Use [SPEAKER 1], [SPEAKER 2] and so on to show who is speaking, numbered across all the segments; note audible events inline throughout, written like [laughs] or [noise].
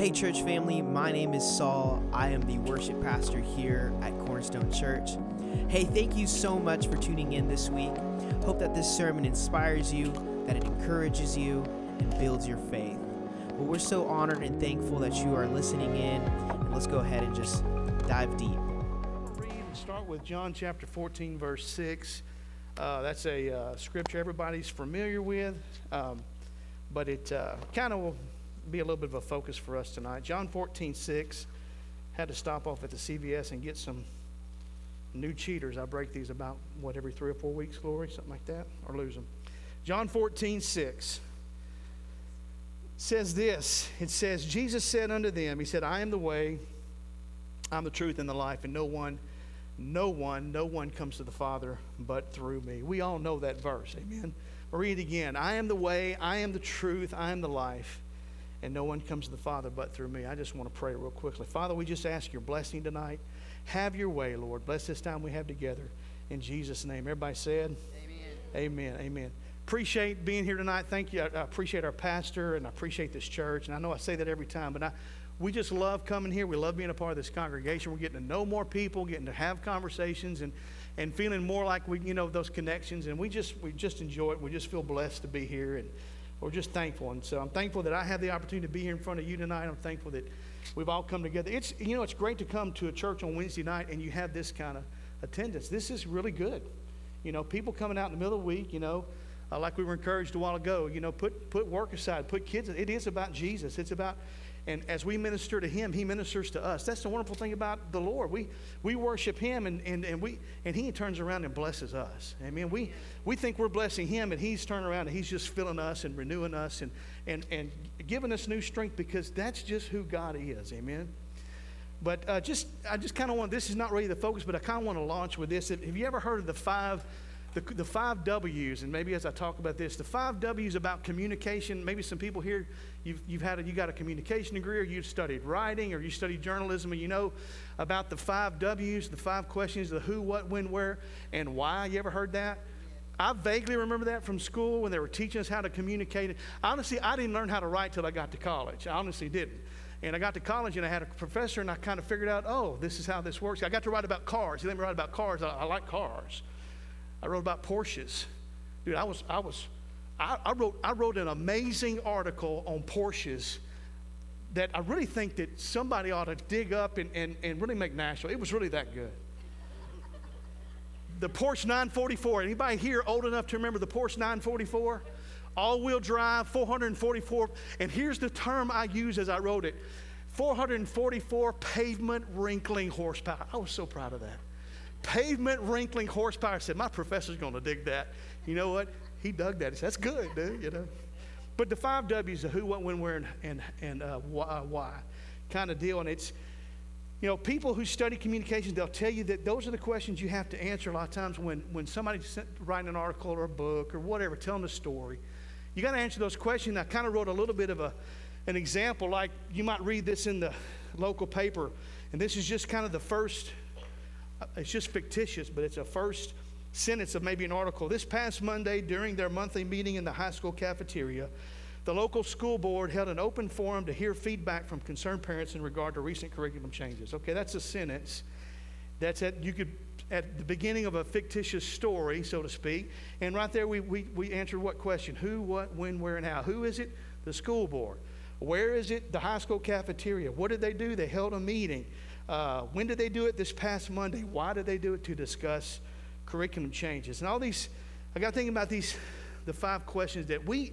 [SPEAKER 1] Hey, church family, my name is Saul. I am the worship pastor here at Cornerstone Church. Hey, thank you so much for tuning in this week. Hope that this sermon inspires you, that it encourages you, and builds your faith. But we're so honored and thankful that you are listening in. And let's go ahead and just dive deep.
[SPEAKER 2] Read and start with John chapter 14, verse 6. Uh, that's a uh, scripture everybody's familiar with, um, but it uh, kind of be a little bit of a focus for us tonight. John 14, 6. Had to stop off at the CVS and get some new cheaters. I break these about, what, every three or four weeks, Glory? Something like that? Or lose them. John 14, 6 says this It says, Jesus said unto them, He said, I am the way, I'm the truth, and the life, and no one no one, no one comes to the Father but through me. We all know that verse. Amen. Read it again. I am the way, I am the truth, I am the life, and no one comes to the Father but through me. I just want to pray real quickly. Father, we just ask your blessing tonight. Have your way, Lord. Bless this time we have together. In Jesus' name. Everybody said, Amen. Amen. Amen. Appreciate being here tonight. Thank you. I appreciate our pastor and I appreciate this church. And I know I say that every time, but I, we just love coming here. We love being a part of this congregation. We're getting to know more people, getting to have conversations, and, and feeling more like we, you know, those connections. And we just we just enjoy it. We just feel blessed to be here, and we're just thankful. And so I'm thankful that I have the opportunity to be here in front of you tonight. I'm thankful that we've all come together. It's you know it's great to come to a church on Wednesday night and you have this kind of attendance. This is really good. You know, people coming out in the middle of the week. You know. Uh, like we were encouraged a while ago, you know, put, put work aside, put kids. It is about Jesus. It's about and as we minister to him, he ministers to us. That's the wonderful thing about the Lord. We, we worship him and, and, and, we, and he turns around and blesses us. Amen. We, we think we're blessing him and he's turning around and he's just filling us and renewing us and, and, and giving us new strength because that's just who God is. Amen. But uh, just, I just kind of want, this is not really the focus, but I kind of want to launch with this. Have you ever heard of the five the, the five W's, and maybe as I talk about this, the five W's about communication. Maybe some people here, you've, you've had a, you got a communication degree, or you've studied writing, or you studied journalism, and you know about the five W's, the five questions, the who, what, when, where, and why. You ever heard that? I vaguely remember that from school when they were teaching us how to communicate. Honestly, I didn't learn how to write till I got to college. I honestly didn't. And I got to college and I had a professor, and I kind of figured out, oh, this is how this works. I got to write about cars. He let me write about cars. I, I like cars. I wrote about Porsches. Dude, I was, I was, I, I, wrote, I wrote an amazing article on Porsches that I really think that somebody ought to dig up and, and, and really make national. It was really that good. The Porsche 944. Anybody here old enough to remember the Porsche 944? All-wheel drive, 444. And here's the term I used as I wrote it. 444 pavement wrinkling horsepower. I was so proud of that pavement wrinkling horsepower. I said, my professor's going to dig that. You know what? He dug that. He said, that's good, dude, you know. But the five W's, the who, what, when, where, and, and, and uh, why, uh, why kind of deal. And it's, you know, people who study communications, they'll tell you that those are the questions you have to answer a lot of times when, when somebody's writing an article or a book or whatever, telling a story. You got to answer those questions. I kind of wrote a little bit of a, an example, like you might read this in the local paper, and this is just kind of the first it's just fictitious, but it's a first sentence of maybe an article. This past Monday, during their monthly meeting in the high school cafeteria, the local school board held an open forum to hear feedback from concerned parents in regard to recent curriculum changes. Okay, that's a sentence. That's at you could at the beginning of a fictitious story, so to speak. And right there, we, we, we answered what question? Who, what, when, where, and how. Who is it? The school board. Where is it? The high school cafeteria. What did they do? They held a meeting. Uh, when did they do it this past Monday? Why did they do it? To discuss curriculum changes. And all these, I got thinking about these, the five questions that we,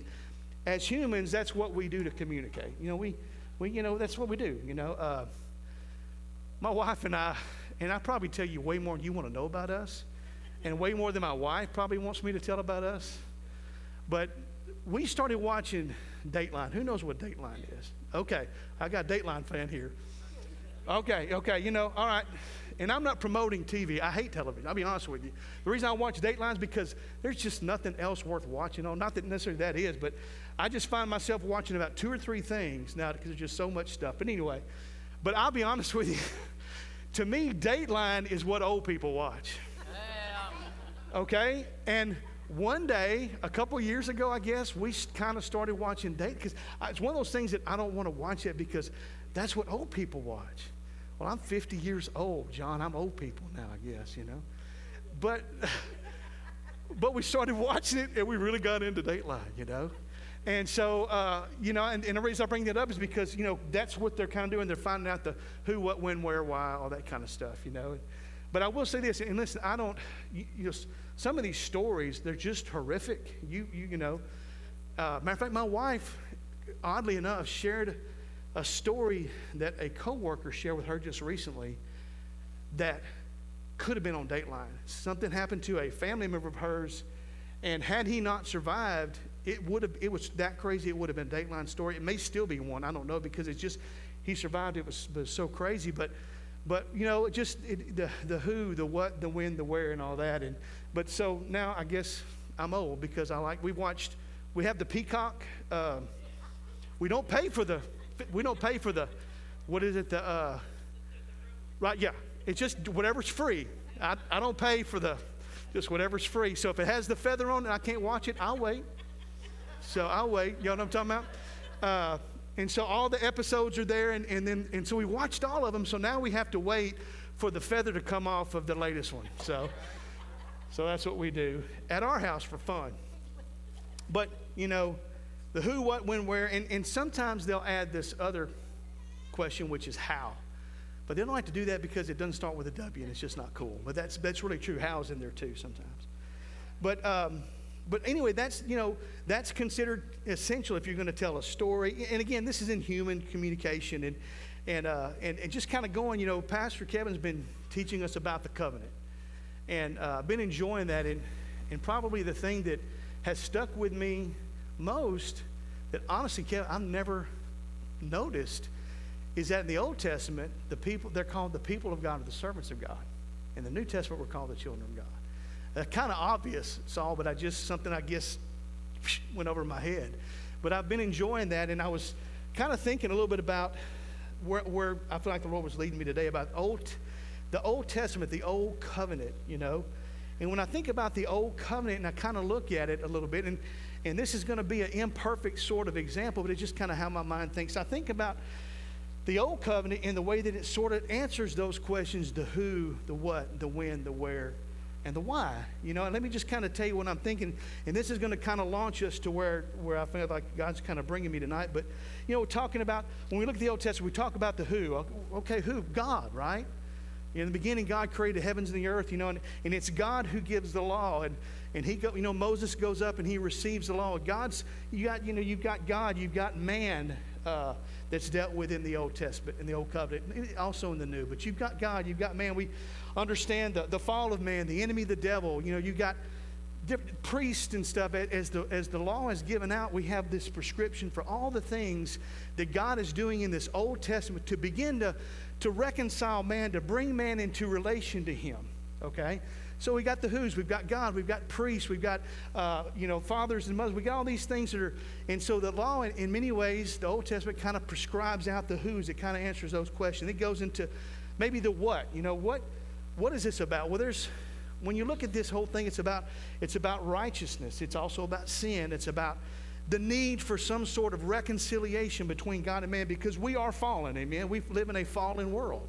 [SPEAKER 2] as humans, that's what we do to communicate. You know, we, we you know, that's what we do. You know, uh, my wife and I, and I probably tell you way more than you want to know about us, and way more than my wife probably wants me to tell about us. But we started watching Dateline. Who knows what Dateline is? Okay, I got Dateline fan here. Okay, okay, you know, all right. And I'm not promoting TV. I hate television. I'll be honest with you. The reason I watch Dateline is because there's just nothing else worth watching on. Not that necessarily that is, but I just find myself watching about two or three things now because there's just so much stuff. But anyway, but I'll be honest with you. [laughs] to me, Dateline is what old people watch. Okay? And one day, a couple years ago, I guess, we kind of started watching date because it's one of those things that I don't want to watch it because that's what old people watch. Well, I'm 50 years old, John. I'm old people now, I guess, you know. But [laughs] but we started watching it and we really got into Dateline, you know. And so, uh, you know, and, and, the reason I bring that up is because, you know, that's what they're kind of doing. They're finding out the who, what, when, where, why, all that kind of stuff, you know. But I will say this, and listen, I don't, you, know, some of these stories, they're just horrific. You, you, you know, uh, matter of fact, my wife, oddly enough, shared a story that a coworker shared with her just recently that could have been on Dateline. Something happened to a family member of hers, and had he not survived, it would have, it was that crazy, it would have been a Dateline story. It may still be one, I don't know, because it's just, he survived, it was, was so crazy. But, but you know, just it, the, the who, the what, the when, the where, and all that. And, but so now I guess I'm old because I like, we watched, we have the Peacock. Uh, we don't pay for the, we don't pay for the, what is it, the, uh, right, yeah. It's just whatever's free. I, I don't pay for the, just whatever's free. So if it has the feather on it, I can't watch it, I'll wait. So I'll wait. You know what I'm talking about? Uh, and so all the episodes are there, and, and then and so we watched all of them. So now we have to wait for the feather to come off of the latest one. So, so that's what we do at our house for fun. But you know, the who, what, when, where, and, and sometimes they'll add this other question, which is how. But they don't like to do that because it doesn't start with a W, and it's just not cool. But that's that's really true. How's in there too sometimes. But um, but anyway, that's, you know, that's considered essential if you're going to tell a story. And again, this is in human communication and, and, uh, and, and just kind of going, you know, Pastor Kevin's been teaching us about the covenant. And uh, I've been enjoying that. And, and probably the thing that has stuck with me most that honestly, Kevin, I've never noticed is that in the Old Testament, the people, they're called the people of God or the servants of God. In the New Testament, we're called the children of God. Uh, kind of obvious, Saul, but I just, something I guess [laughs] went over my head. But I've been enjoying that, and I was kind of thinking a little bit about where, where I feel like the Lord was leading me today about old, the Old Testament, the Old Covenant, you know. And when I think about the Old Covenant and I kind of look at it a little bit, and, and this is going to be an imperfect sort of example, but it's just kind of how my mind thinks. I think about the Old Covenant in the way that it sort of answers those questions the who, the what, the when, the where, and the why. You know, and let me just kind of tell you what I'm thinking. And this is going to kind of launch us to where, where I feel like God's kind of bringing me tonight. But, you know, we're talking about, when we look at the Old Testament, we talk about the who. Okay, who? God, right? In the beginning, God created the heavens and the earth, you know, and, and it's God who gives the law. And, and he go, you know, Moses goes up and he receives the law. God's, you got, you know, you've got God, you've got man uh, that's dealt with in the Old Testament, in the Old Covenant, also in the New. But you've got God, you've got man. We, understand the, the fall of man, the enemy, the devil. You know, you've got priests and stuff. As the, as the law is given out, we have this prescription for all the things that God is doing in this Old Testament to begin to, to reconcile man, to bring man into relation to Him. Okay? So we got the who's, we've got God, we've got priests, we've got, uh, you know, fathers and mothers. We got all these things that are, and so the law, in, in many ways, the Old Testament kind of prescribes out the who's. It kind of answers those questions. It goes into maybe the what. You know, what what is this about? Well, there's when you look at this whole thing, it's about it's about righteousness. It's also about sin. It's about the need for some sort of reconciliation between God and man because we are fallen, amen. We live in a fallen world.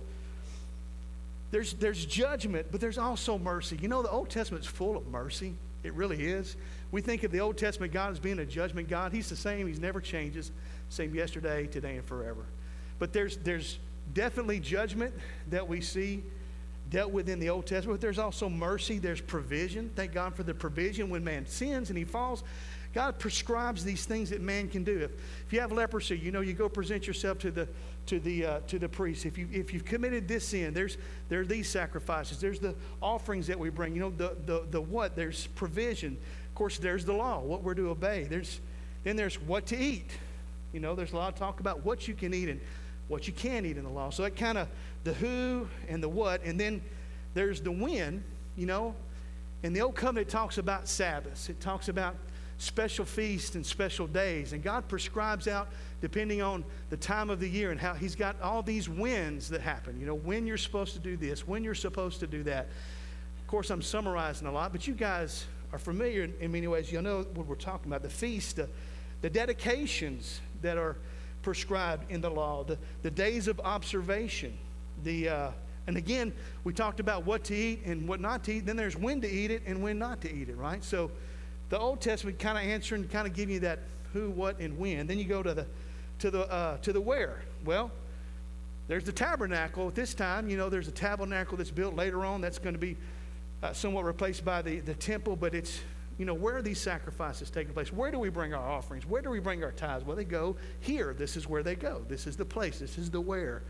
[SPEAKER 2] There's, there's judgment, but there's also mercy. You know, the Old Testament's full of mercy. It really is. We think of the Old Testament God as being a judgment God. He's the same, He's never changes. Same yesterday, today, and forever. But there's, there's definitely judgment that we see dealt with in the Old Testament, but there's also mercy, there's provision. Thank God for the provision when man sins and he falls. God prescribes these things that man can do. If, if you have leprosy, you know, you go present yourself to the, to the, uh, to the priest. If, you, if you've committed this sin, there's, there are these sacrifices. There's the offerings that we bring. You know, the, the, the what? There's provision. Of course, there's the law, what we're to obey. There's, then there's what to eat. You know, there's a lot of talk about what you can eat and what you can't eat in the law. So that kind of the who and the what, and then there's the when, you know. And the Old Covenant talks about Sabbaths. It talks about special feasts and special days. And God prescribes out, depending on the time of the year and how He's got all these whens that happen. You know, when you're supposed to do this, when you're supposed to do that. Of course, I'm summarizing a lot, but you guys are familiar in, in many ways. You'll know what we're talking about the feast, the, the dedications that are prescribed in the law, the, the days of observation, the. Uh, and again, we talked about what to eat and what not to eat. Then there's when to eat it and when not to eat it, right? So the Old Testament kind of answering, kind of give you that who, what, and when. Then you go to the to the uh, to the where. Well, there's the tabernacle. At this time, you know, there's a tabernacle that's built later on. That's going to be uh, somewhat replaced by the the temple. But it's you know, where are these sacrifices taking place? Where do we bring our offerings? Where do we bring our tithes? Well, they go here. This is where they go. This is the place. This is the where.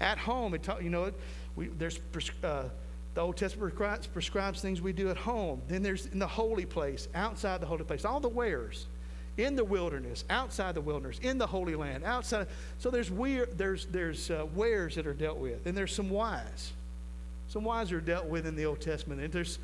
[SPEAKER 2] At home, it ta- you know, we, there's uh, the Old Testament prescribes, things we do at home. Then there's in the holy place, outside the holy place, all the wheres, in the wilderness, outside the wilderness, in the holy land, outside. So there's weird, there's there's uh, wheres that are dealt with, and there's some whys. Some whys are dealt with in the Old Testament, and there's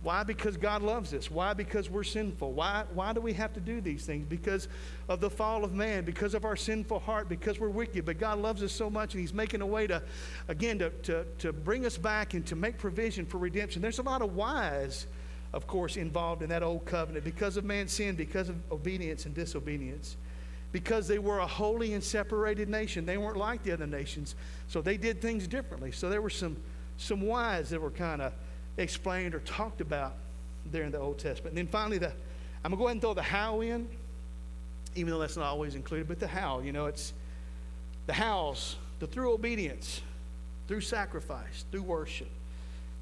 [SPEAKER 2] why? Because God loves us. Why? Because we're sinful. Why, why do we have to do these things? Because of the fall of man, because of our sinful heart, because we're wicked. But God loves us so much, and He's making a way to, again, to, to, to bring us back and to make provision for redemption. There's a lot of whys, of course, involved in that old covenant because of man's sin, because of obedience and disobedience. Because they were a holy and separated nation. They weren't like the other nations, so they did things differently. So there were some, some whys that were kind of explained or talked about there in the Old Testament. And then finally, the, I'm going to go ahead and throw the how in, even though that's not always included, but the how, you know, it's the hows, the through obedience, through sacrifice, through worship,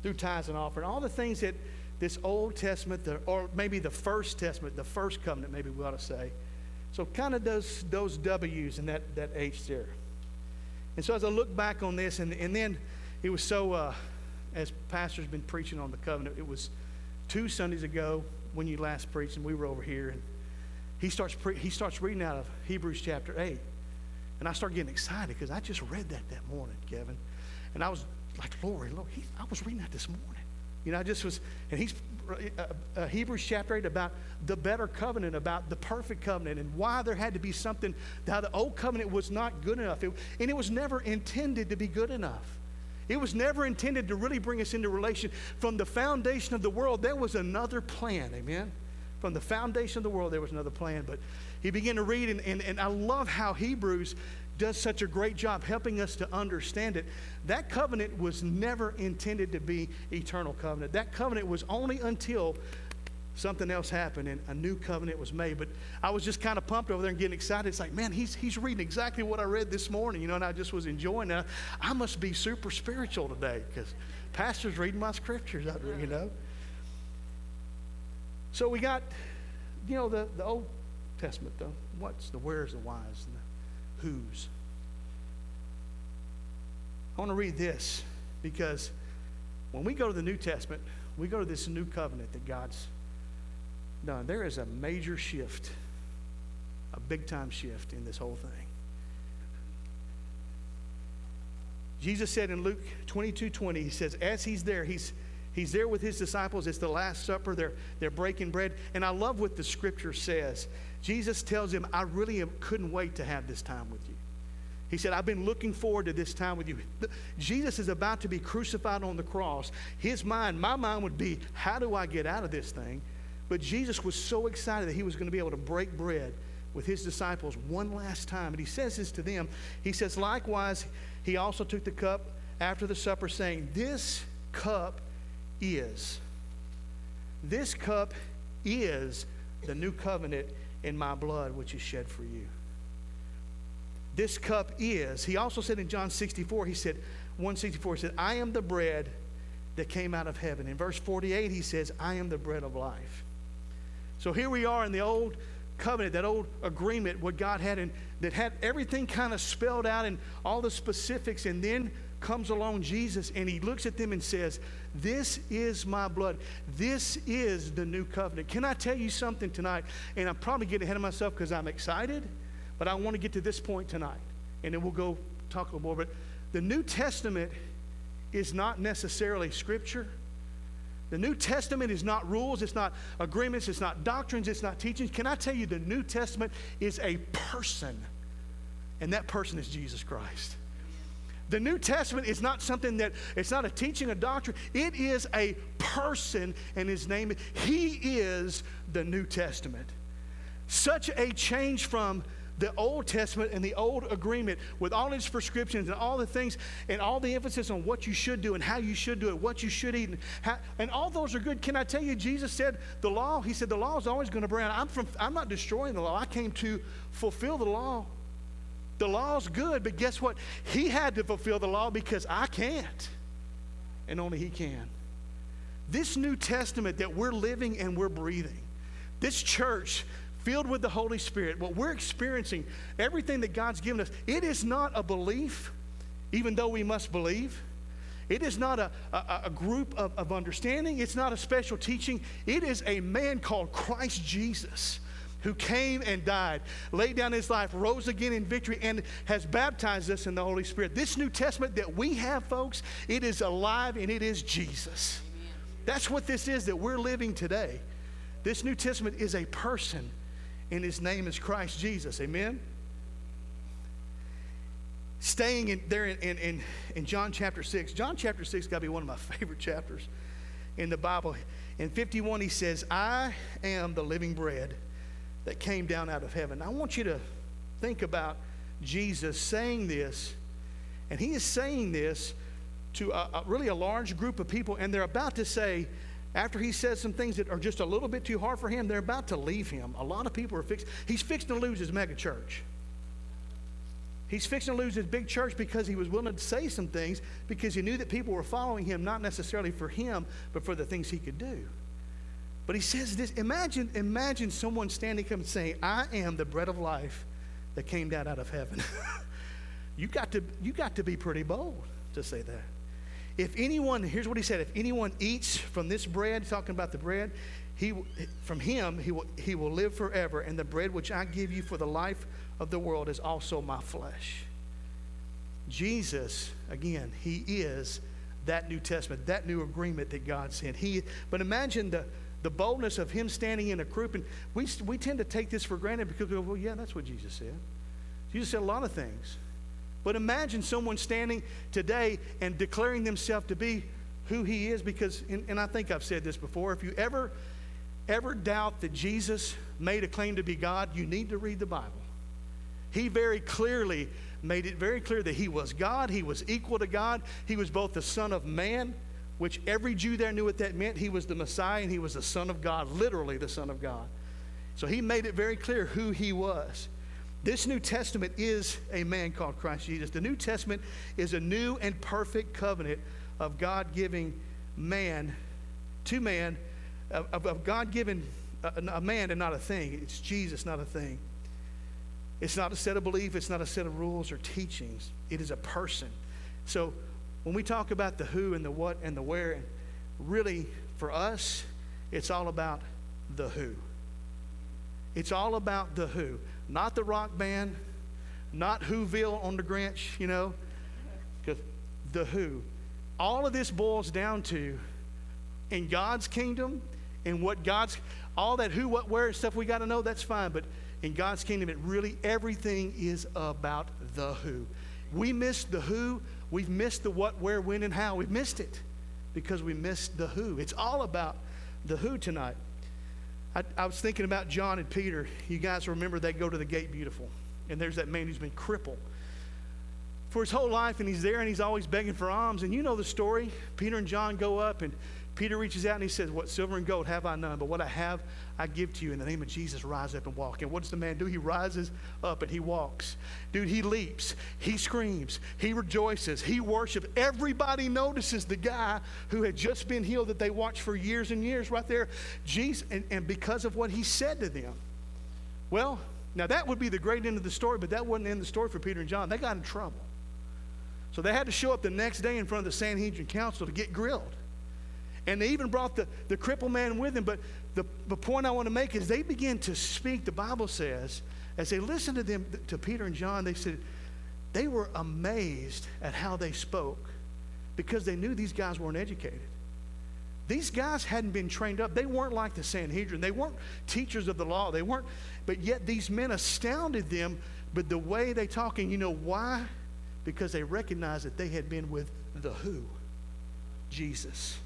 [SPEAKER 2] through tithes and offering, all the things that this Old Testament, the, or maybe the First Testament, the first covenant, maybe we ought to say. So kind of those, those W's and that, that H there. And so as I look back on this, and, and then it was so, uh, as pastor's been preaching on the covenant, it was two Sundays ago when you last preached, and we were over here, and he starts pre- he starts reading out of Hebrews chapter eight, and I start getting excited because I just read that that morning, Kevin, and I was like, Lord, Lord, he, I was reading that this morning, you know, I just was, and he's uh, uh, Hebrews chapter 8 about the better covenant, about the perfect covenant, and why there had to be something, how the old covenant was not good enough. It, and it was never intended to be good enough. It was never intended to really bring us into relation. From the foundation of the world, there was another plan. Amen? From the foundation of the world, there was another plan. But he began to read, and, and, and I love how Hebrews does such a great job helping us to understand it. That covenant was never intended to be eternal covenant. That covenant was only until something else happened and a new covenant was made. But I was just kind of pumped over there and getting excited. It's like, man, he's, he's reading exactly what I read this morning, you know, and I just was enjoying that. I must be super spiritual today because pastor's reading my scriptures, you know. So we got, you know, the, the Old Testament, the what's, the where's, the whys, and the who's. I want to read this because when we go to the New Testament, we go to this new covenant that God's done. There is a major shift, a big time shift in this whole thing. Jesus said in Luke 22 20, He says, as He's there, He's He's there with his disciples. It's the Last Supper. They're, they're breaking bread. And I love what the scripture says. Jesus tells him, I really couldn't wait to have this time with you. He said, I've been looking forward to this time with you. Jesus is about to be crucified on the cross. His mind, my mind would be, how do I get out of this thing? But Jesus was so excited that he was going to be able to break bread with his disciples one last time. And he says this to them. He says, Likewise, he also took the cup after the supper, saying, This cup is. This cup is the new covenant in my blood, which is shed for you. This cup is. He also said in John 64, he said, 164, he said, I am the bread that came out of heaven. In verse 48, he says, I am the bread of life. So here we are in the old covenant, that old agreement, what God had, and that had everything kind of spelled out and all the specifics. And then comes along Jesus and he looks at them and says, This is my blood. This is the new covenant. Can I tell you something tonight? And I'm probably getting ahead of myself because I'm excited, but I want to get to this point tonight. And then we'll go talk a little more. But the New Testament is not necessarily scripture. The New Testament is not rules, it's not agreements, it's not doctrines, it's not teachings. Can I tell you, the New Testament is a person, and that person is Jesus Christ. The New Testament is not something that, it's not a teaching, a doctrine. It is a person, and his name, he is the New Testament. Such a change from the Old Testament and the Old Agreement with all its prescriptions and all the things and all the emphasis on what you should do and how you should do it, what you should eat, and, how, and all those are good. Can I tell you, Jesus said the law, he said the law is always going to bring, I'm, from, I'm not destroying the law. I came to fulfill the law. The law's good, but guess what? He had to fulfill the law because I can't, and only He can. This New Testament that we're living and we're breathing, this church filled with the Holy Spirit, what we're experiencing, everything that God's given us, it is not a belief, even though we must believe. It is not a, a, a group of, of understanding. It's not a special teaching. It is a man called Christ Jesus who came and died, laid down his life, rose again in victory, and has baptized us in the Holy Spirit. This New Testament that we have, folks, it is alive and it is Jesus. Amen. That's what this is that we're living today. This New Testament is a person, and his name is Christ Jesus. Amen? Staying in, there in, in, in John chapter 6. John chapter 6 got to be one of my [laughs] favorite chapters in the Bible. In 51, he says, I am the living bread that came down out of heaven. I want you to think about Jesus saying this, and he is saying this to a, a, really a large group of people, and they're about to say, after he says some things that are just a little bit too hard for him, they're about to leave him. A lot of people are fixed. He's fixing to lose his mega church. He's fixing to lose his big church because he was willing to say some things because he knew that people were following him, not necessarily for him, but for the things he could do. But he says this imagine, imagine someone standing up and saying, I am the bread of life that came down out of heaven. [laughs] you, got to, you got to be pretty bold to say that. If anyone, here's what he said if anyone eats from this bread, talking about the bread, he, from him he will, he will live forever, and the bread which I give you for the life of the world is also my flesh. Jesus, again, he is that New Testament, that new agreement that God sent. He, but imagine the, the boldness of him standing in a group. And we, we tend to take this for granted because we go, well, yeah, that's what Jesus said. Jesus said a lot of things. But imagine someone standing today and declaring themselves to be who he is because, and, and I think I've said this before, if you ever, ever doubt that Jesus made a claim to be God, you need to read the Bible. He very clearly made it very clear that he was God, he was equal to God, he was both the Son of Man which every Jew there knew what that meant. He was the Messiah and he was the Son of God, literally the Son of God. So he made it very clear who he was. This New Testament is a man called Christ Jesus. The New Testament is a new and perfect covenant of God giving man to man, of, of God giving a, a man and not a thing. It's Jesus, not a thing. It's not a set of belief, it's not a set of rules or teachings. It is a person. So when we talk about the who and the what and the where, really for us, it's all about the who. It's all about the who, not the rock band, not Whoville on the Grinch, you know, because the who. All of this boils down to in God's kingdom and what God's, all that who, what, where stuff we got to know, that's fine. But in God's kingdom, it really, everything is about the who. We miss the who, We've missed the what, where, when, and how. We've missed it because we missed the who. It's all about the who tonight. I, I, was thinking about John and Peter. You guys remember they go to the gate beautiful, and there's that man who's been crippled for his whole life, and he's there and he's always begging for alms. And you know the story. Peter and John go up, and Peter reaches out and he says, What silver and gold have I none, but what I have I give to you. In the name of Jesus, rise up and walk. And what does the man do? He rises up and he walks. Dude, he leaps, he screams, he rejoices, he worships. Everybody notices the guy who had just been healed that they watched for years and years right there. Jesus, and, and because of what he said to them. Well, now that would be the great end of the story, but that wasn't the end of the story for Peter and John. They got in trouble. So they had to show up the next day in front of the Sanhedrin council to get grilled. And they even brought the, the crippled man with them. But the, the point I want to make is they began to speak, the Bible says, as they listened to them, to Peter and John, they said, they were amazed at how they spoke because they knew these guys weren't educated. These guys hadn't been trained up. They weren't like the Sanhedrin. They weren't teachers of the law. They weren't, but yet these men astounded them. But the way they talk, and you know why? Because they recognized that they had been with the who? Jesus.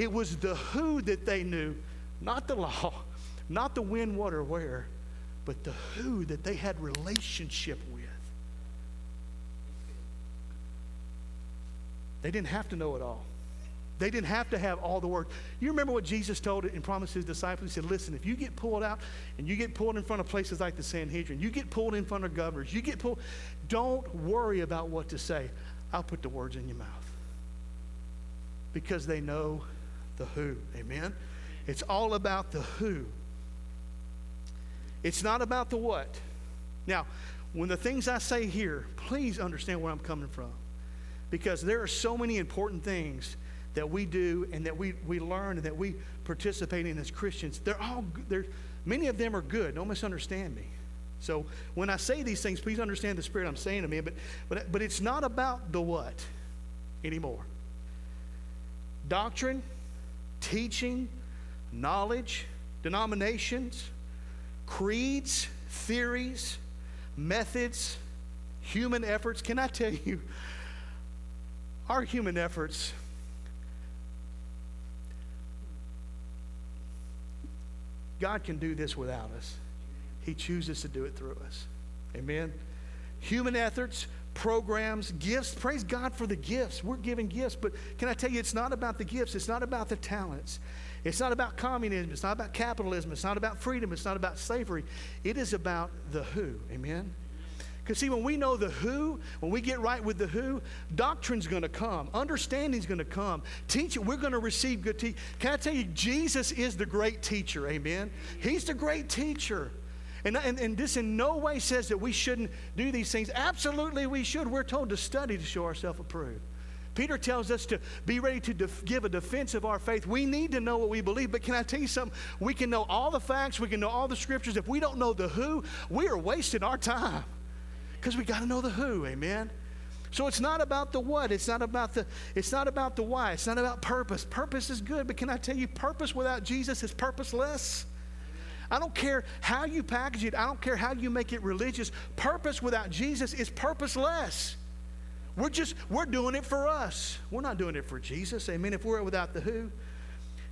[SPEAKER 2] It was the who that they knew, not the law, not the when, what, or where, but the who that they had relationship with. They didn't have to know it all. They didn't have to have all the words. You remember what Jesus told it and promised his disciples? He said, Listen, if you get pulled out and you get pulled in front of places like the Sanhedrin, you get pulled in front of governors, you get pulled, don't worry about what to say. I'll put the words in your mouth. Because they know the who. Amen? It's all about the who. It's not about the what. Now, when the things I say here, please understand where I'm coming from. Because there are so many important things that we do and that we, we learn and that we participate in as Christians, they're all they're, many of them are good. Don't misunderstand me. So when I say these things, please understand the spirit I'm saying to me. But, but, but it's not about the what anymore. Doctrine, teaching, knowledge, denominations, creeds, theories, methods, human efforts. Can I tell you, our human efforts God can do this without us. He chooses to do it through us. Amen. Human efforts, programs, gifts. Praise God for the gifts. We're giving gifts, but can I tell you, it's not about the gifts, it's not about the talents. It's not about communism, it's not about capitalism, it's not about freedom, it's not about slavery. It is about the who. Amen. Because, see, when we know the who, when we get right with the who, doctrine's going to come, understanding's going to come, teaching, we're going to receive good teaching. Can I tell you, Jesus is the great teacher, amen? He's the great teacher. And, and, and this in no way says that we shouldn't do these things. Absolutely, we should. We're told to study to show ourselves approved. Peter tells us to be ready to def- give a defense of our faith. We need to know what we believe, but can I tell you something? We can know all the facts, we can know all the scriptures. If we don't know the who, we are wasting our time because we got to know the who amen so it's not about the what it's not about the it's not about the why it's not about purpose purpose is good but can i tell you purpose without jesus is purposeless I don't care how you package it. I don't care how you make it religious. Purpose without Jesus is purposeless. We're just, we're doing it for us. We're not doing it for Jesus. Amen. If we're without the who,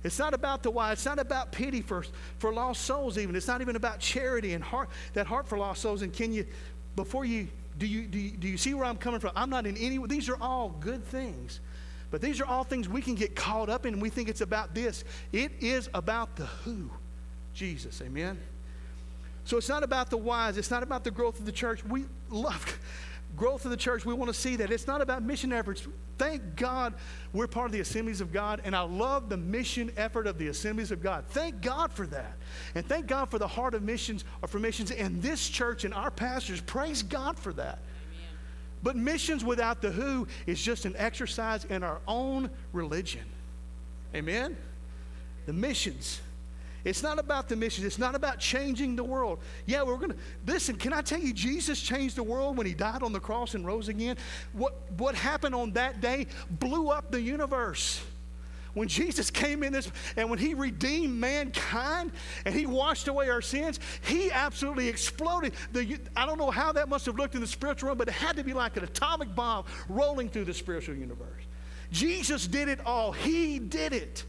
[SPEAKER 2] it's not about the why. It's not about pity for, for lost souls, even. It's not even about charity and heart, that heart for lost souls. And can you, before you do you, do you, do you see where I'm coming from? I'm not in any, these are all good things. But these are all things we can get caught up in and we think it's about this. It is about the who, Jesus. Amen? So it's not about the whys. It's not about the growth of the church. We love [laughs] growth of the church. We want to see that. It's not about mission efforts. Thank God we're part of the assemblies of God, and I love the mission effort of the assemblies of God. Thank God for that. And thank God for the heart of missions or for missions in this church and our pastors. Praise God for that. Amen. But missions without the who is just an exercise in our own religion. Amen? The missions it's not about the mission. It's not about changing the world. Yeah, we're going to listen. Can I tell you, Jesus changed the world when he died on the cross and rose again? What, what happened on that day blew up the universe. When Jesus came in this and when he redeemed mankind and he washed away our sins, he absolutely exploded. The, I don't know how that must have looked in the spiritual realm, but it had to be like an atomic bomb rolling through the spiritual universe. Jesus did it all, he did it.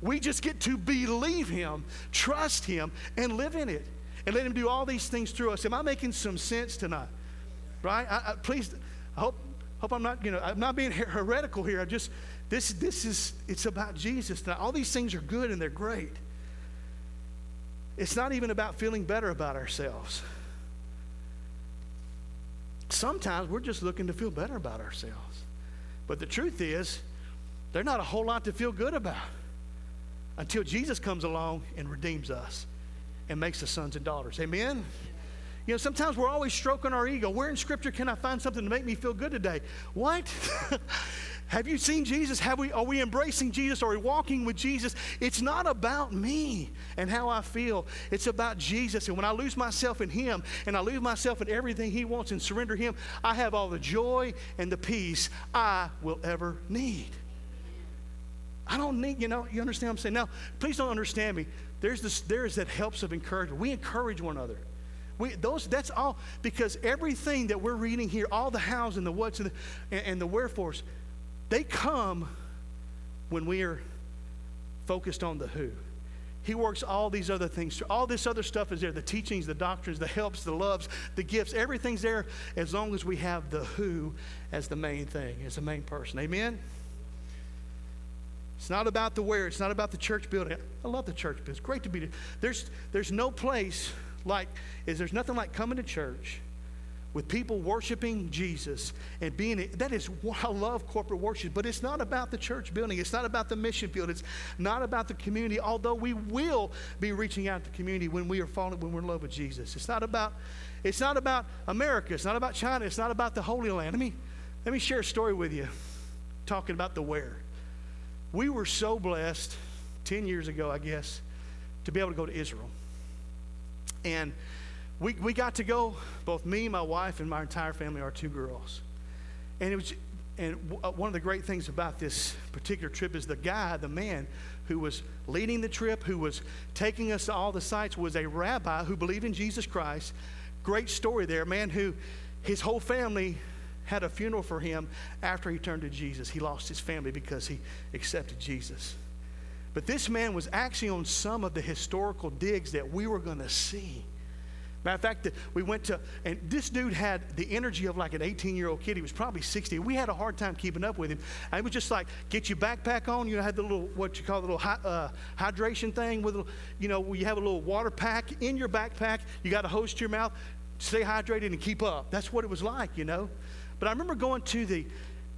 [SPEAKER 2] We just get to believe Him, trust Him, and live in it. And let Him do all these things through us. Am I making some sense tonight? Right? I, I, please, I hope, hope I'm not, you know, I'm not being heretical here. I just, this, this is, it's about Jesus tonight. All these things are good and they're great. It's not even about feeling better about ourselves. Sometimes we're just looking to feel better about ourselves. But the truth is, there's not a whole lot to feel good about until Jesus comes along and redeems us and makes us sons and daughters. Amen? You know, sometimes we're always stroking our ego. Where in Scripture can I find something to make me feel good today? What? [laughs] Have you seen Jesus? Have we, are we embracing Jesus? Are we walking with Jesus? It's not about me and how I feel. It's about Jesus. And when I lose myself in Him and I lose myself in everything He wants and surrender Him, I have all the joy and the peace I will ever need. I don't need, you know, you understand what I'm saying? Now, please don't understand me. There's this, there is that helps of encouragement. We encourage one another. We, those, that's all, because everything that we're reading here, all the hows and the whats and the, and, the wherefores, they come when we are focused on the who. He works all these other things. All this other stuff is there the teachings, the doctrines, the helps, the loves, the gifts. Everything's there as long as we have the who as the main thing, as the main person. Amen? It's not about the where. It's not about the church building. I love the church building. It's great to be there. There's, there's no place like, is there's nothing like coming to church with people worshiping Jesus and being that is [laughs] I love corporate worship, but it's not about the church building. It's not about the mission field. It's not about the community, although we will be reaching out to the community when we are falling, when we're in love with Jesus. It's not about it's not about America. It's not about China. It's not about the Holy Land. Let me let me share a story with you talking about the where. We were so blessed 10 years ago, I guess, to be able to go to Israel. And we, we got to go, both me, my wife, and my entire family, our two girls. And it was, and uh, one of the great things about this particular trip is the guy, the man who was leading the trip, who was taking us to all the sites, was a rabbi who believed in Jesus Christ. Great story there, man who his whole family had a funeral for him after he turned to Jesus. He lost his family because he accepted Jesus. But this man was actually on some of the historical digs that we were going to see. Matter of fact, we went to, and this dude had the energy of like an 18 year old kid. He was probably 60. We had a hard time keeping up with him. And it was just like, get your backpack on. You had the little, what you call the little uh, hydration thing with, you know, you have a little water pack in your backpack. You got a hose to your mouth. Stay hydrated and keep up. That's what it was like, you know. But I remember going to the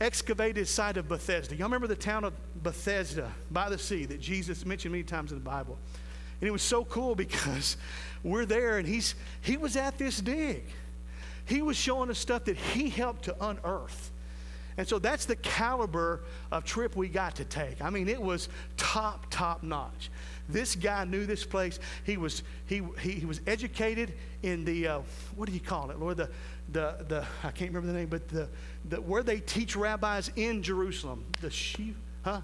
[SPEAKER 2] excavated site of Bethesda. Y'all remember the town of Bethesda by the sea that Jesus mentioned many times in the Bible? And it was so cool [laughs] because we're there and he's he was at this dig. He was showing us stuff that he helped to unearth. And so that's the caliber of trip we got to take. I mean, it was top, top notch. This guy knew this place. He was, he, he, he was educated in the, uh, what do you call it, Lord? The, the, the, I can't remember the name, but the, the, where they teach rabbis in Jerusalem. The Shiv, huh?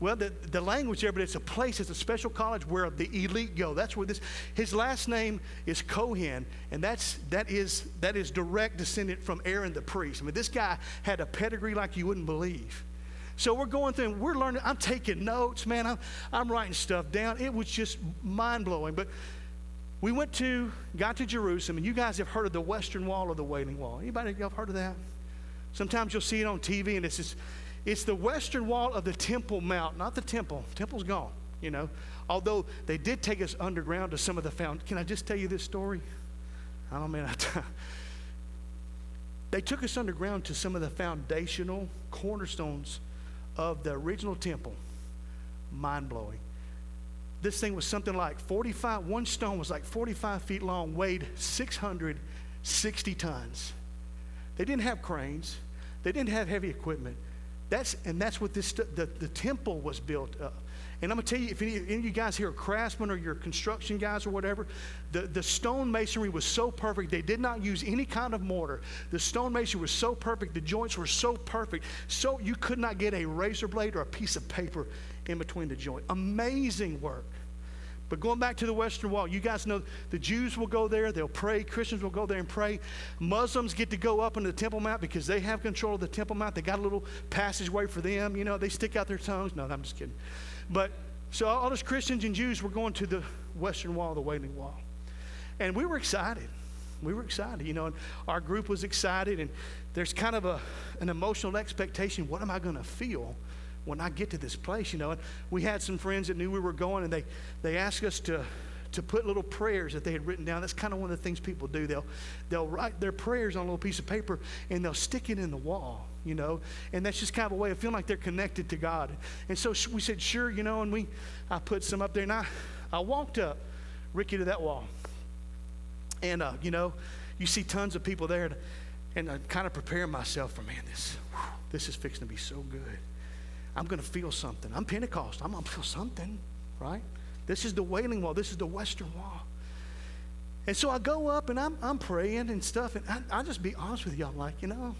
[SPEAKER 2] Well, the, the language there, but it's a place, it's a special college where the elite go. That's where this, his last name is Cohen, and that's, that, is, that is direct descendant from Aaron the priest. I mean, this guy had a pedigree like you wouldn't believe. So we're going through we're learning. I'm taking notes, man. I'm, I'm writing stuff down. It was just mind blowing. But we went to, got to Jerusalem, and you guys have heard of the Western Wall or the Wailing Wall. Anybody y'all heard of that? Sometimes you'll see it on TV, and it's just, it's the western wall of the Temple Mount, not the temple. Temple's gone, you know. Although they did take us underground to some of the found. Can I just tell you this story? I don't mean [laughs] I. they took us underground to some of the foundational cornerstones of the original temple. Mind blowing. This thing was something like 45, one stone was like 45 feet long, weighed 660 tons. They didn't have cranes, they didn't have heavy equipment. That's, and that's what this, the, the temple was built up. And I'm going to tell you, if any, any, of you guys here are craftsmen or you're construction guys or whatever, the, the stone masonry was so perfect. They did not use any kind of mortar. The stone masonry was so perfect. The joints were so perfect. So you could not get a razor blade or a piece of paper in between the joint. Amazing work. But going back to the Western Wall, you guys know the Jews will go there, they'll pray. Christians will go there and pray. Muslims get to go up into the Temple Mount because they have control of the Temple Mount. They got a little passageway for them. You know, they stick out their tongues. No, I'm just kidding. But so all those Christians and Jews were going to the Western Wall, the Wailing Wall. And we were excited. We were excited, you know, and our group was excited. And there's kind of a, an emotional expectation what am I going to feel? When I get to this place, you know. And we had some friends that knew we were going, and they, they asked us to, to put little prayers that they had written down. That's kind of one of the things people do. They'll, they'll write their prayers on a little piece of paper and they'll stick it in the wall, you know. And that's just kind of a way of feeling like they're connected to God. And so we said, sure, you know, and we, I put some up there. And I, I walked up, Ricky, to that wall. And, uh, you know, you see tons of people there. And I'm kind of preparing myself for, man, this, whew, this is fixing to be so good. I'm going to feel something. I'm Pentecost. I'm going to feel something, right? This is the Wailing Wall. This is the Western Wall. And so I go up and I'm, I'm praying and stuff. And I, will just be honest with you. I'm like, you know,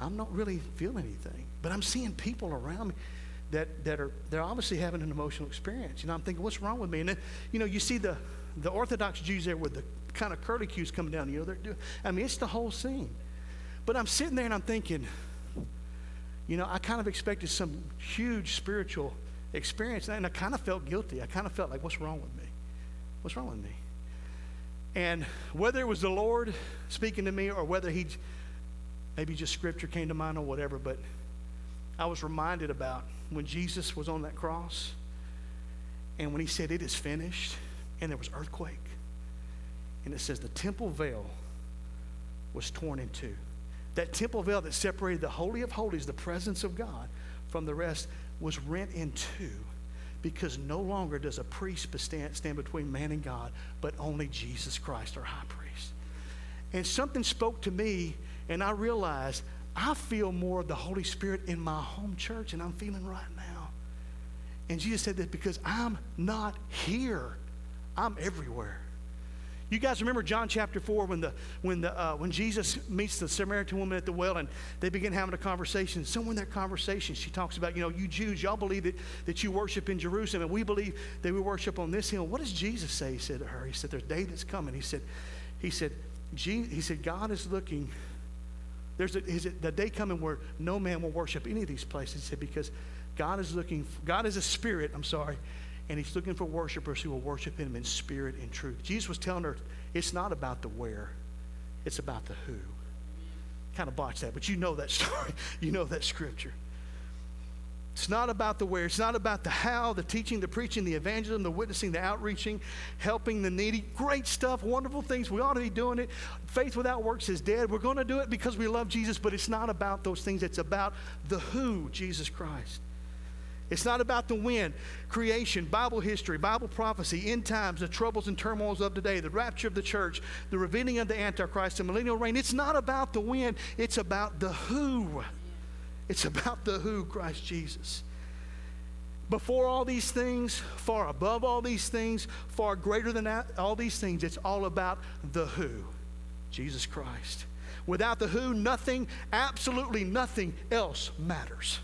[SPEAKER 2] I'm not really feeling anything. But I'm seeing people around me that, that are they're obviously having an emotional experience. You know, I'm thinking, what's wrong with me? And then, you know, you see the the Orthodox Jews there with the kind of curlicues coming down. You know, they're doing, I mean, it's the whole scene. But I'm sitting there and I'm thinking, you know, I kind of expected some huge spiritual experience, and I kind of felt guilty. I kind of felt like, what's wrong with me? What's wrong with me? And whether it was the Lord speaking to me or whether he maybe just scripture came to mind or whatever, but I was reminded about when Jesus was on that cross and when he said, It is finished, and there was earthquake. And it says the temple veil was torn in two. That temple veil that separated the Holy of Holies, the presence of God, from the rest was rent in two because no longer does a priest stand, between man and God, but only Jesus Christ, our high priest. And something spoke to me, and I realized I feel more of the Holy Spirit in my home church, and I'm feeling right now. And Jesus said that because I'm not here, I'm everywhere. You guys remember John chapter 4 when, the, when, the, uh, when Jesus meets the Samaritan woman at the well and they begin having a conversation. Somewhere in that conversation, she talks about, you know, you Jews, y'all believe that, that you worship in Jerusalem and we believe that we worship on this hill. What does Jesus say? He said to her, He said, There's a day that's coming. He said, He said, he said God is looking. There's a, the day coming where no man will worship any of these places. He said, because God is looking, God is a spirit, I'm sorry, and he's looking for worshipers who will worship him in spirit and truth. Jesus was telling her it's not about the where, it's about the who. Kind of botched that, but you know that [laughs] story. You know that scripture. It's not about the where. It's not about the how, the teaching, the preaching, the evangelism, the witnessing, the outreaching, helping the needy. Great stuff, wonderful things. We ought to be doing it. Faith without works is dead. We're going to do it because we love Jesus, but it's not about those things. It's about the who, Jesus Christ. It's not about the when, creation, Bible history, Bible prophecy, end times, the troubles and turmoils of today, the rapture of the church, the revealing of the Antichrist, the millennial reign. It's not about the when, it's about the who. It's about the who, Christ Jesus. Before all these things, far above all these things, far greater than that, all these things, it's all about the who, Jesus Christ. Without the who, nothing, absolutely nothing else matters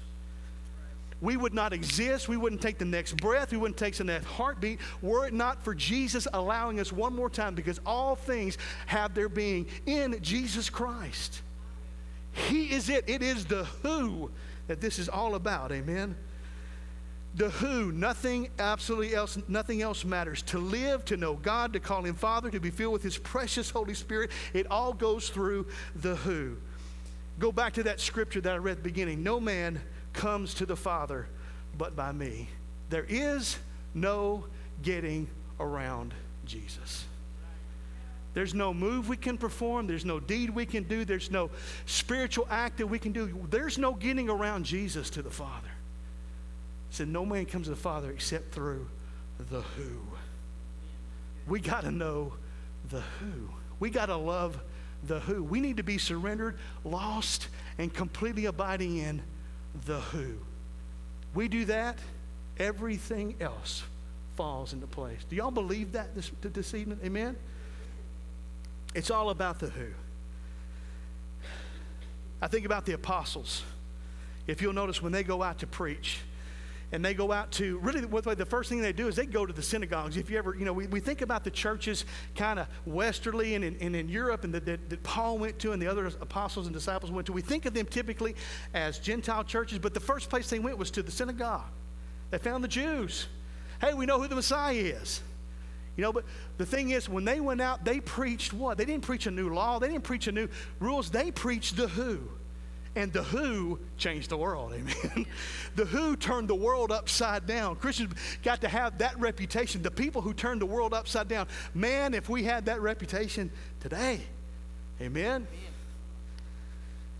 [SPEAKER 2] we would not exist. We wouldn't take the next breath. We wouldn't take the next heartbeat were it not for Jesus allowing us one more time because all things have their being in Jesus Christ. He is it. It is the who that this is all about. Amen. The who, nothing absolutely else, nothing else matters. To live, to know God, to call Him Father, to be filled with His precious Holy Spirit, it all goes through the who. Go back to that scripture that I read at the beginning. No man comes to the Father but by me. There is no getting around Jesus. There's no move we can perform. There's no deed we can do. There's no spiritual act that we can do. There's no getting around Jesus to the Father. He said, No man comes to the Father except through the who. We got to know the who. We got to love the who. We need to be surrendered, lost, and completely abiding in the who. We do that, everything else falls into place. Do y'all believe that this, this evening? Amen? It's all about the who. I think about the apostles. If you'll notice, when they go out to preach, and they go out to really the first thing they do is they go to the synagogues. If you ever you know we, we think about the churches kind of westerly and in, and in europe and that, that, that paul went to and the other apostles and disciples went to. We think of them typically as gentile churches but the first place they went was to the synagogue. They found the jews. Hey we know who the messiah is. You know, but the thing is, when they went out, they preached what? They didn't preach a new law, they didn't preach a new rules, they preached the who. And the who changed the world, amen. [laughs] the who turned the world upside down. Christians got to have that reputation. The people who turned the world upside down. Man, if we had that reputation today, amen. amen.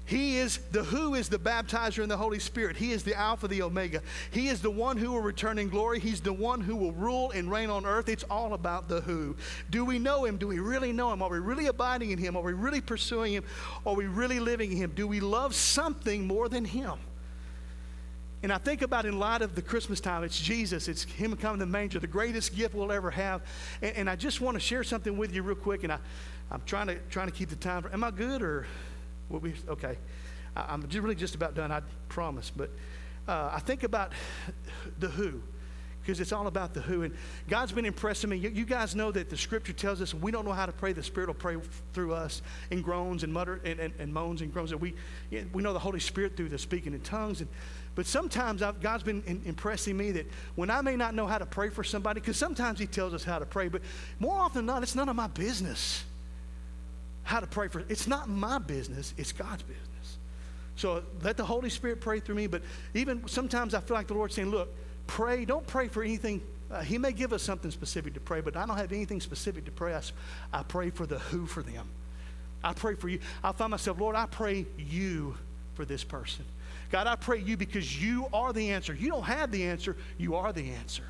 [SPEAKER 2] He is the who is the baptizer in the Holy Spirit. He is the Alpha, the Omega. He is the one who will return in glory. He's the one who will rule and reign on earth. It's all about the who. Do we know him? Do we really know him? Are we really abiding in him? Are we really pursuing him? Are we really living in him? Do we love something more than him? And I think about in light of the Christmas time, it's Jesus, it's Him coming to the manger, the greatest gift we'll ever have. And, and I just want to share something with you real quick. And I, I'm trying to trying to keep the time. Am I good or? Will we, okay. I, am really just about done, I promise. But uh, I think about the who. because it's all about the who. And God's been impressing me. You, you, guys know that the scripture tells us we don't know how to pray. The Spirit will pray through us in groans and mutter and, and, and moans and groans. That we, we know the Holy Spirit through the speaking in tongues. And, but sometimes I've, God's been in, impressing me that when I may not know how to pray for somebody, because sometimes He tells us how to pray, but more often than not, it's none of my business how to pray for. It's not my business, it's God's business. So let the Holy Spirit pray through me. But even sometimes I feel like the Lord's saying, look, pray. Don't pray for anything. Uh, he may give us something specific to pray, but I don't have anything specific to pray. I, I pray for the who for them. I pray for you. I find myself, Lord, I pray you for this person. God, I pray you because you are the answer. You don't have the answer, you are the answer.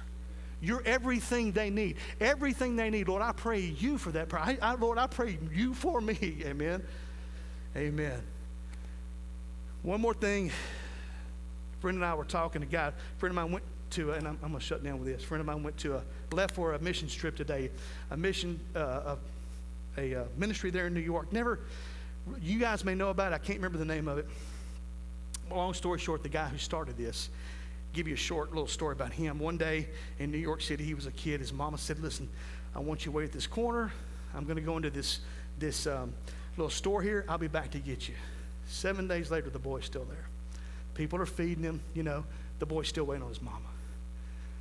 [SPEAKER 2] You're everything they need. Everything they need. Lord, I pray you for that. I, I, Lord, I pray you for me. [laughs] Amen. Amen. One more thing. A friend and I were talking. A guy, a friend of mine went to, a, and I'm, I'm going to shut down with this. A friend of mine went to a, left for a mission trip today, a mission, uh, a, a, a ministry there in New York. Never, you guys may know about it. I can't remember the name of it. Long story short, the guy who started this, give you a short little story about him. One day in New York City, he was a kid. His mama said, Listen, I want you to wait at this corner. I'm going to go into this, this um, little store here. I'll be back to get you. Seven days later, the boy's still there. People are feeding him, you know, the boy's still waiting on his mama.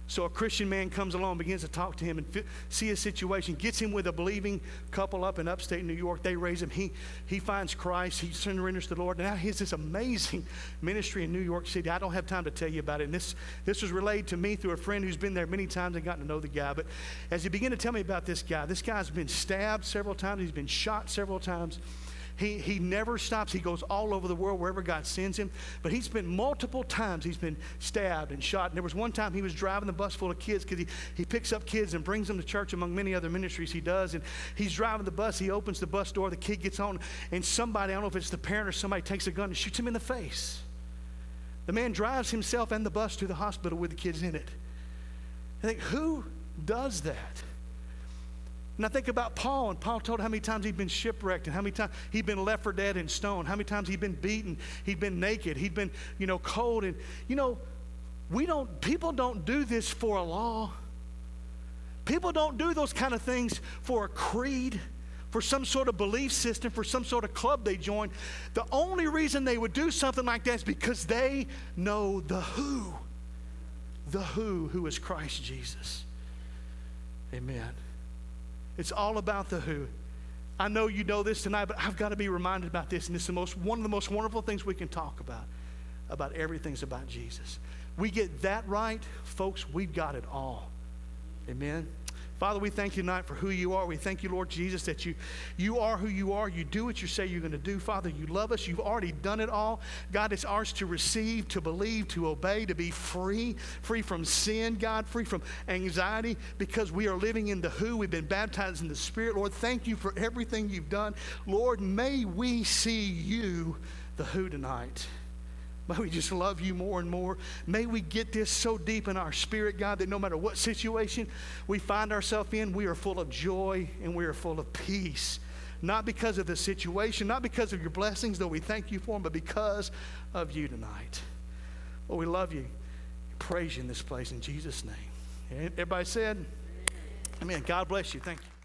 [SPEAKER 2] So a Christian man comes along, begins to talk to him and see his situation, gets him with a believing couple up in upstate New York. They raise him. He, he finds Christ. He surrenders to the Lord. Now he has this amazing ministry in New York City. I don't have time to tell you about it. And this, this was relayed to me through a friend who's been there many times and gotten to know the guy. But as he began to tell me about this guy, this guy's been stabbed several times. He's been shot several times. He, he never stops. He goes all over the world wherever God sends him. But he's been multiple times, he's been stabbed and shot. And there was one time he was driving the bus full of kids because he, he picks up kids and brings them to church among many other ministries he does. And he's driving the bus. He opens the bus door. The kid gets on, and somebody, I don't know if it's the parent or somebody, takes a gun and shoots him in the face. The man drives himself and the bus to the hospital with the kids in it. I think, who does that? And I think about Paul, and Paul told how many times he'd been shipwrecked and how many times he'd been left for dead and stoned, how many times he'd been beaten, he'd been naked, he'd been, you know, cold. And, you know, we don't, people don't do this for a law. People don't do those kind of things for a creed, for some sort of belief system, for some sort of club they join. The only reason they would do something like that is because they know the who. The who, who is Christ Jesus. Amen. It's all about the who. I know you know this tonight, but I've got to be reminded about this. And it's the most, one of the most wonderful things we can talk about. About everything's about Jesus. We get that right, folks, we've got it all. Amen. Father, we thank you tonight for who you are. We thank you, Lord Jesus, that you, you are who you are. You do what you say you're going to do. Father, you love us. You've already done it all. God, it's ours to receive, to believe, to obey, to be free, free from sin, God, free from anxiety, because we are living in the who. We've been baptized in the Spirit. Lord, thank you for everything you've done. Lord, may we see you, the who, tonight. May we just love you more and more. May we get this so deep in our spirit, God, that no matter what situation we find ourselves in, we are full of joy and we are full of peace. Not because of the situation, not because of your blessings, though we thank you for them, but because of you tonight. Well, we love you. Praise you in this place in Jesus' name. Everybody said, Amen. God bless you. Thank you.